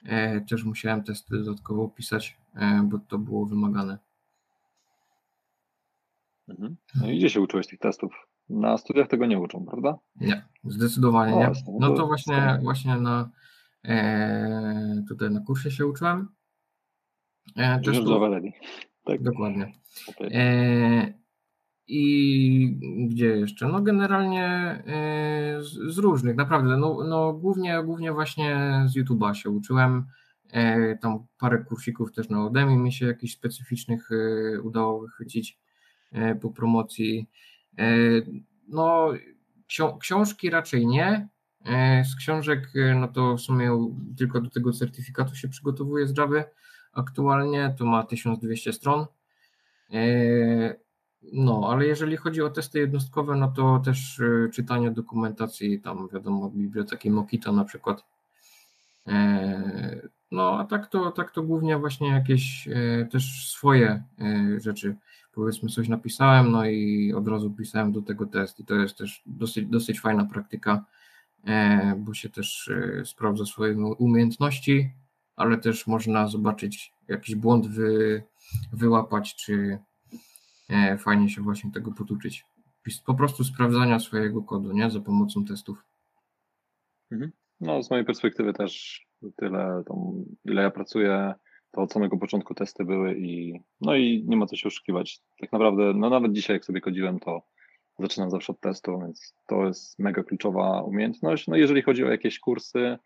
e, też musiałem testy dodatkowo pisać, bo to było wymagane. Mhm. No i gdzie się uczyłeś tych testów? Na studiach tego nie uczą, prawda? Nie, zdecydowanie nie. No, no to właśnie, właśnie na e, tutaj na kursie się uczyłem. E, testów. Tak. Dokładnie. E, i gdzie jeszcze? No generalnie e, z, z różnych, naprawdę, no, no głównie, głównie właśnie z YouTube'a się uczyłem, e, tam parę kursików też na Udemy mi się jakichś specyficznych e, udało wychwycić po promocji. No, książki raczej nie. Z książek, no to w sumie tylko do tego certyfikatu się przygotowuję z Java. Aktualnie to ma 1200 stron. No, ale jeżeli chodzi o testy jednostkowe, no to też czytanie dokumentacji, tam wiadomo, biblioteki Mokito na przykład. E, no, a tak to, tak to głównie właśnie jakieś e, też swoje e, rzeczy. Powiedzmy, coś napisałem, no i od razu pisałem do tego test, i to jest też dosyć, dosyć fajna praktyka, bo się też sprawdza swoje umiejętności, ale też można zobaczyć jakiś błąd wy, wyłapać, czy E, fajnie się właśnie tego poduczyć. Po prostu sprawdzania swojego kodu, nie? Za pomocą testów. Mhm. No, z mojej perspektywy też tyle, tam, ile ja pracuję, to od samego początku testy były i no i nie ma co się oszukiwać. Tak naprawdę, no nawet dzisiaj jak sobie chodziłem, to zaczynam zawsze od testu, więc to jest mega kluczowa umiejętność. No jeżeli chodzi o jakieś kursy,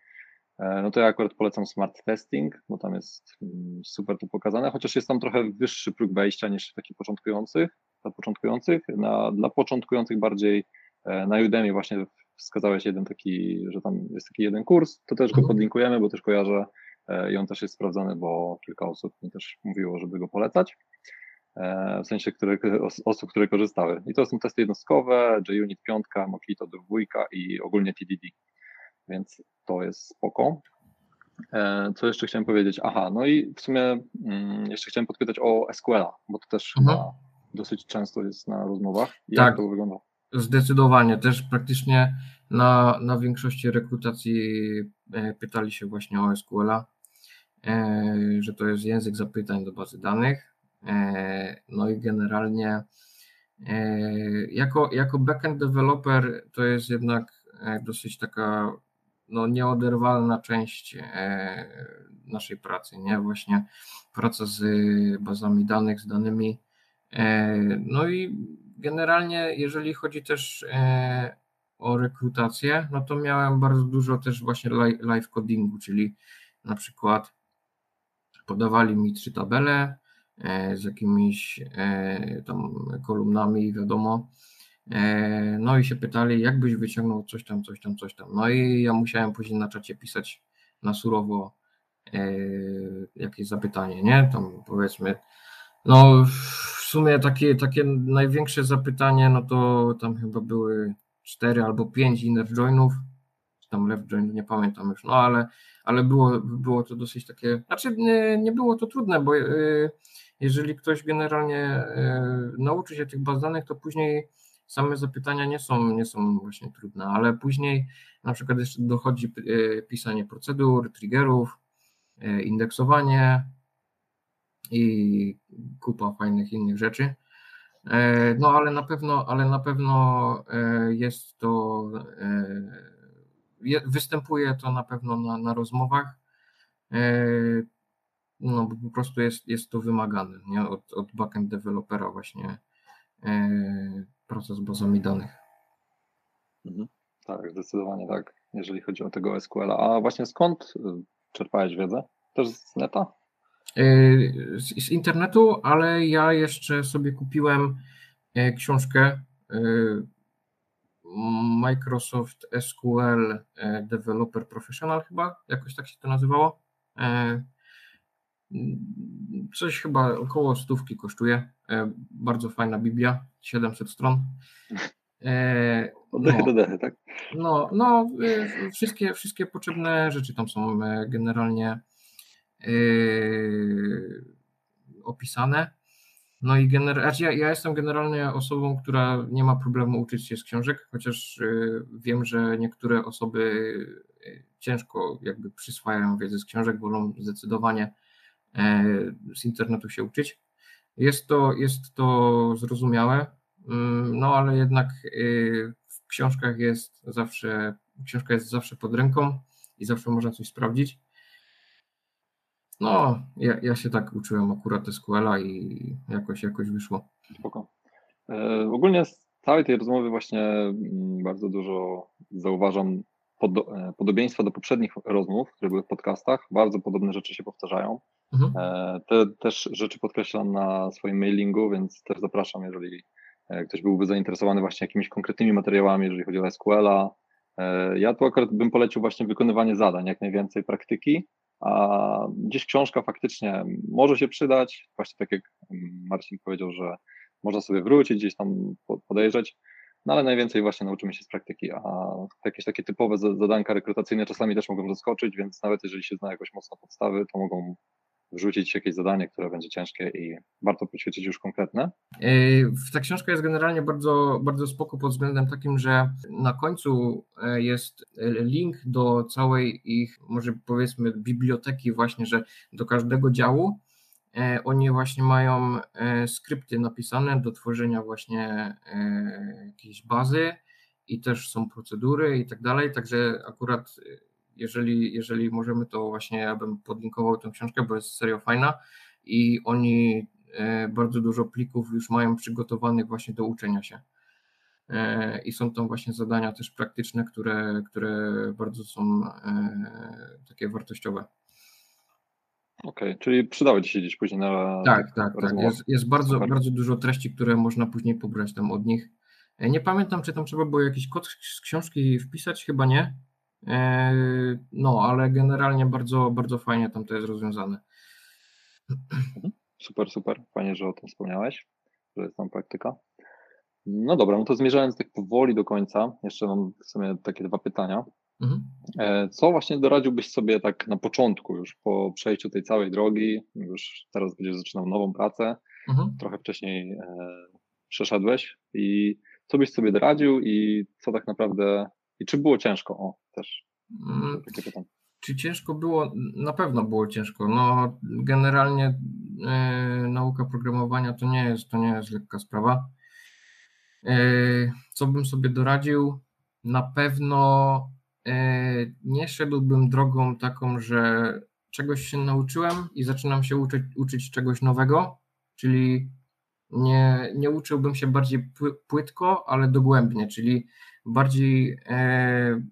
E, no to ja akurat polecam smart testing, bo tam jest mm, super to pokazane, chociaż jest tam trochę wyższy próg wejścia niż taki początkujących, dla początkujących. Na, dla początkujących bardziej e, na Udemy właśnie wskazałeś jeden taki, że tam jest taki jeden kurs, to też go mhm. podlinkujemy, bo też kojarzę i on też jest sprawdzony, bo kilka osób mi też mówiło, żeby go polecać. W sensie które, osób, które korzystały. I to są testy jednostkowe, JUnit 5, Mockito 2 i ogólnie TDD więc to jest spoko. E, co jeszcze chciałem powiedzieć? Aha, no i w sumie mm, jeszcze chciałem podpytać o SQL-a, bo to też mhm. chyba dosyć często jest na rozmowach. Jak tak, to wygląda? Zdecydowanie. Też praktycznie na, na większości rekrutacji e, pytali się właśnie o SQL-a, e, że to jest język zapytań do bazy danych. No i generalnie jako, jako backend developer to jest jednak dosyć taka no, nieoderwalna część e, naszej pracy, nie? Właśnie praca z bazami danych, z danymi. E, no i generalnie, jeżeli chodzi też e, o rekrutację, no to miałem bardzo dużo też właśnie live codingu, czyli na przykład podawali mi trzy tabele z jakimiś tam kolumnami, wiadomo, E, no i się pytali, jak byś wyciągnął coś tam, coś tam, coś tam. No i ja musiałem później na czacie pisać na surowo e, jakieś zapytanie, nie? Tam powiedzmy, no w sumie takie, takie największe zapytanie, no to tam chyba były cztery albo pięć inner joinów, tam left join, nie pamiętam już, no ale, ale było, było to dosyć takie, znaczy nie, nie było to trudne, bo e, jeżeli ktoś generalnie nauczy się tych baz danych, to później same zapytania nie są, nie są właśnie trudne, ale później na przykład jeszcze dochodzi e, pisanie procedur, triggerów, e, indeksowanie i kupa fajnych innych rzeczy. E, no ale na pewno, ale na pewno jest to, występuje to na pewno na, na rozmowach. No bo po prostu jest, jest to wymagane nie? Od, od backend dewelopera właśnie proces bazami danych. Mhm. Tak, zdecydowanie tak, jeżeli chodzi o tego SQL-a. A właśnie skąd y, czerpałeś wiedzę? Też z neta? Y, z, z internetu, ale ja jeszcze sobie kupiłem książkę Microsoft SQL Developer Professional chyba, jakoś tak się to nazywało. Coś chyba około stówki kosztuje. E, bardzo fajna Biblia, 700 stron. E, <laughs> Oddechy no, do dechy, tak? No, no e, wszystkie, wszystkie potrzebne rzeczy tam są generalnie opisane. No i gener- znaczy ja, ja jestem generalnie osobą, która nie ma problemu uczyć się z książek, chociaż wiem, że niektóre osoby ciężko jakby przyswajają wiedzę z książek, wolą zdecydowanie E, z internetu się uczyć. Jest to, jest to zrozumiałe, mm, no ale jednak y, w książkach jest zawsze, książka jest zawsze pod ręką i zawsze można coś sprawdzić. No, ja, ja się tak uczyłem akurat SQL-a i jakoś, jakoś wyszło. Spoko. E, ogólnie z całej tej rozmowy właśnie mm, bardzo dużo zauważam pod, e, podobieństwa do poprzednich rozmów, które były w podcastach. Bardzo podobne rzeczy się powtarzają. Mhm. E, te też rzeczy podkreślam na swoim mailingu, więc też zapraszam, jeżeli ktoś byłby zainteresowany właśnie jakimiś konkretnymi materiałami, jeżeli chodzi o SQL-a. Ja tu akurat bym polecił właśnie wykonywanie zadań, jak najwięcej praktyki, a gdzieś książka faktycznie może się przydać, właśnie tak jak Marcin powiedział, że można sobie wrócić, gdzieś tam podejrzeć, no ale najwięcej właśnie nauczymy się z praktyki, a jakieś takie typowe zadanka rekrutacyjne czasami też mogą zaskoczyć, więc nawet jeżeli się zna jakoś mocno podstawy, to mogą wrzucić jakieś zadanie, które będzie ciężkie i warto poćwiczyć już konkretne. Ta książka jest generalnie bardzo, bardzo spoko pod względem takim, że na końcu e, jest link do całej ich, może powiedzmy, biblioteki właśnie, że do każdego działu e, oni właśnie mają e, skrypty napisane do tworzenia właśnie jakiejś bazy i też są procedury i tak dalej, także akurat jeżeli, jeżeli możemy, to właśnie ja bym podlinkował tę książkę, bo jest serio fajna i oni e, bardzo dużo plików już mają przygotowanych właśnie do uczenia się. E, I są tam właśnie zadania też praktyczne, które, które bardzo są e, takie wartościowe. Okej, okay, czyli przydały Ci się gdzieś później na. Tak, tak, tak. Jest, jest bardzo, bardzo dużo treści, które można później pobrać tam od nich. Nie pamiętam, czy tam trzeba było jakiś kod z książki wpisać, chyba nie. E, no, ale generalnie bardzo, bardzo fajnie tam to jest rozwiązane. Mhm. Super, super. Fajnie, że o tym wspomniałeś, że jest tam praktyka. No dobra, no to zmierzając tak powoli do końca, jeszcze mam w sumie takie dwa pytania. Mhm. E, co właśnie doradziłbyś sobie tak na początku, już po przejściu tej całej drogi, już teraz będziesz zaczynał nową pracę, mhm. trochę wcześniej e, przeszedłeś i co byś sobie doradził i co tak naprawdę i czy było ciężko? O, też mm, takie pytanie. Czy ciężko było? Na pewno było ciężko. No, generalnie e, nauka programowania to nie jest, to nie jest lekka sprawa. E, co bym sobie doradził? Na pewno e, nie szedłbym drogą taką, że czegoś się nauczyłem i zaczynam się uczyć, uczyć czegoś nowego, czyli nie, nie uczyłbym się bardziej płytko, ale dogłębnie, czyli bardziej e,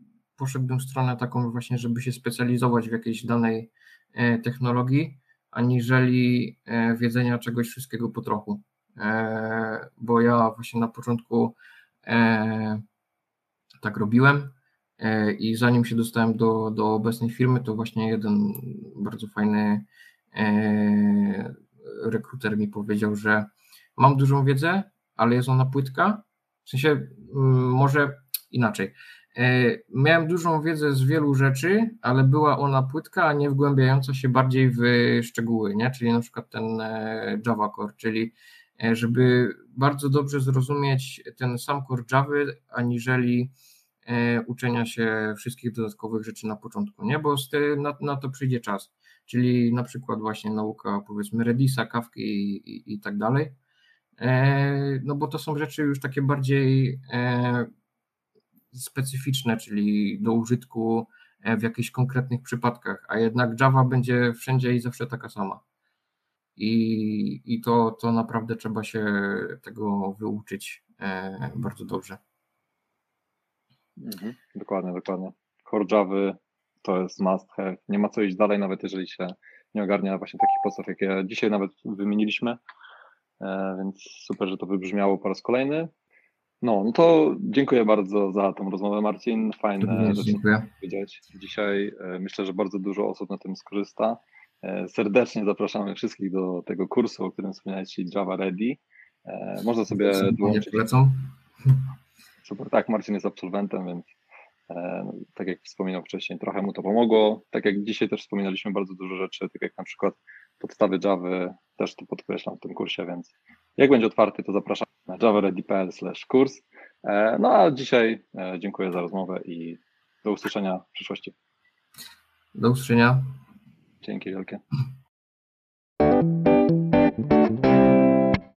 poszedłbym w stronę taką właśnie, żeby się specjalizować w jakiejś danej e, technologii, aniżeli e, wiedzenia czegoś wszystkiego po trochu. Bo ja właśnie na początku tak robiłem i zanim się dostałem do, do obecnej firmy, to właśnie jeden bardzo fajny rekruter mi powiedział, że mam dużą wiedzę, ale jest ona płytka, w sensie mm, może inaczej. E, miałem dużą wiedzę z wielu rzeczy, ale była ona płytka, a nie wgłębiająca się bardziej w szczegóły, nie? czyli na przykład ten e, Java Core, czyli e, żeby bardzo dobrze zrozumieć ten sam core Java, aniżeli uczenia się wszystkich dodatkowych rzeczy na początku, nie? bo na, to przyjdzie czas, czyli na przykład właśnie nauka powiedzmy Redisa, Kafki i, i, i tak dalej, no bo to są rzeczy już takie bardziej specyficzne, czyli do użytku e, w jakichś konkretnych przypadkach, a jednak Java będzie wszędzie i zawsze taka sama. I, i to, to naprawdę trzeba się tego wyuczyć bardzo dobrze. Mhm, dokładnie, dokładnie. Core Java to jest must have. Nie ma co iść dalej, nawet jeżeli się nie ogarnia właśnie takich podstaw, jakie dzisiaj nawet wymieniliśmy. E, więc super, że to wybrzmiało po raz kolejny. No, no to dziękuję bardzo za tą rozmowę, Marcin. Fajne rzeczy powiedzieć dzisiaj. E, myślę, że bardzo dużo osób na tym skorzysta. E, serdecznie zapraszamy wszystkich do tego kursu, o którym wspomniałeś, Java Ready. Można sobie dołączyć. Super, tak, Marcin jest absolwentem, więc tak jak wspominał wcześniej, trochę mu to pomogło. Tak jak dzisiaj też wspominaliśmy bardzo dużo rzeczy, tak jak na przykład podstawy Java, też to podkreślam w tym kursie, więc jak będzie otwarty, to zapraszam na javaready.pl kurs. E, no a dzisiaj e, dziękuję za rozmowę i do usłyszenia w przyszłości. Do usłyszenia. Dzięki wielkie.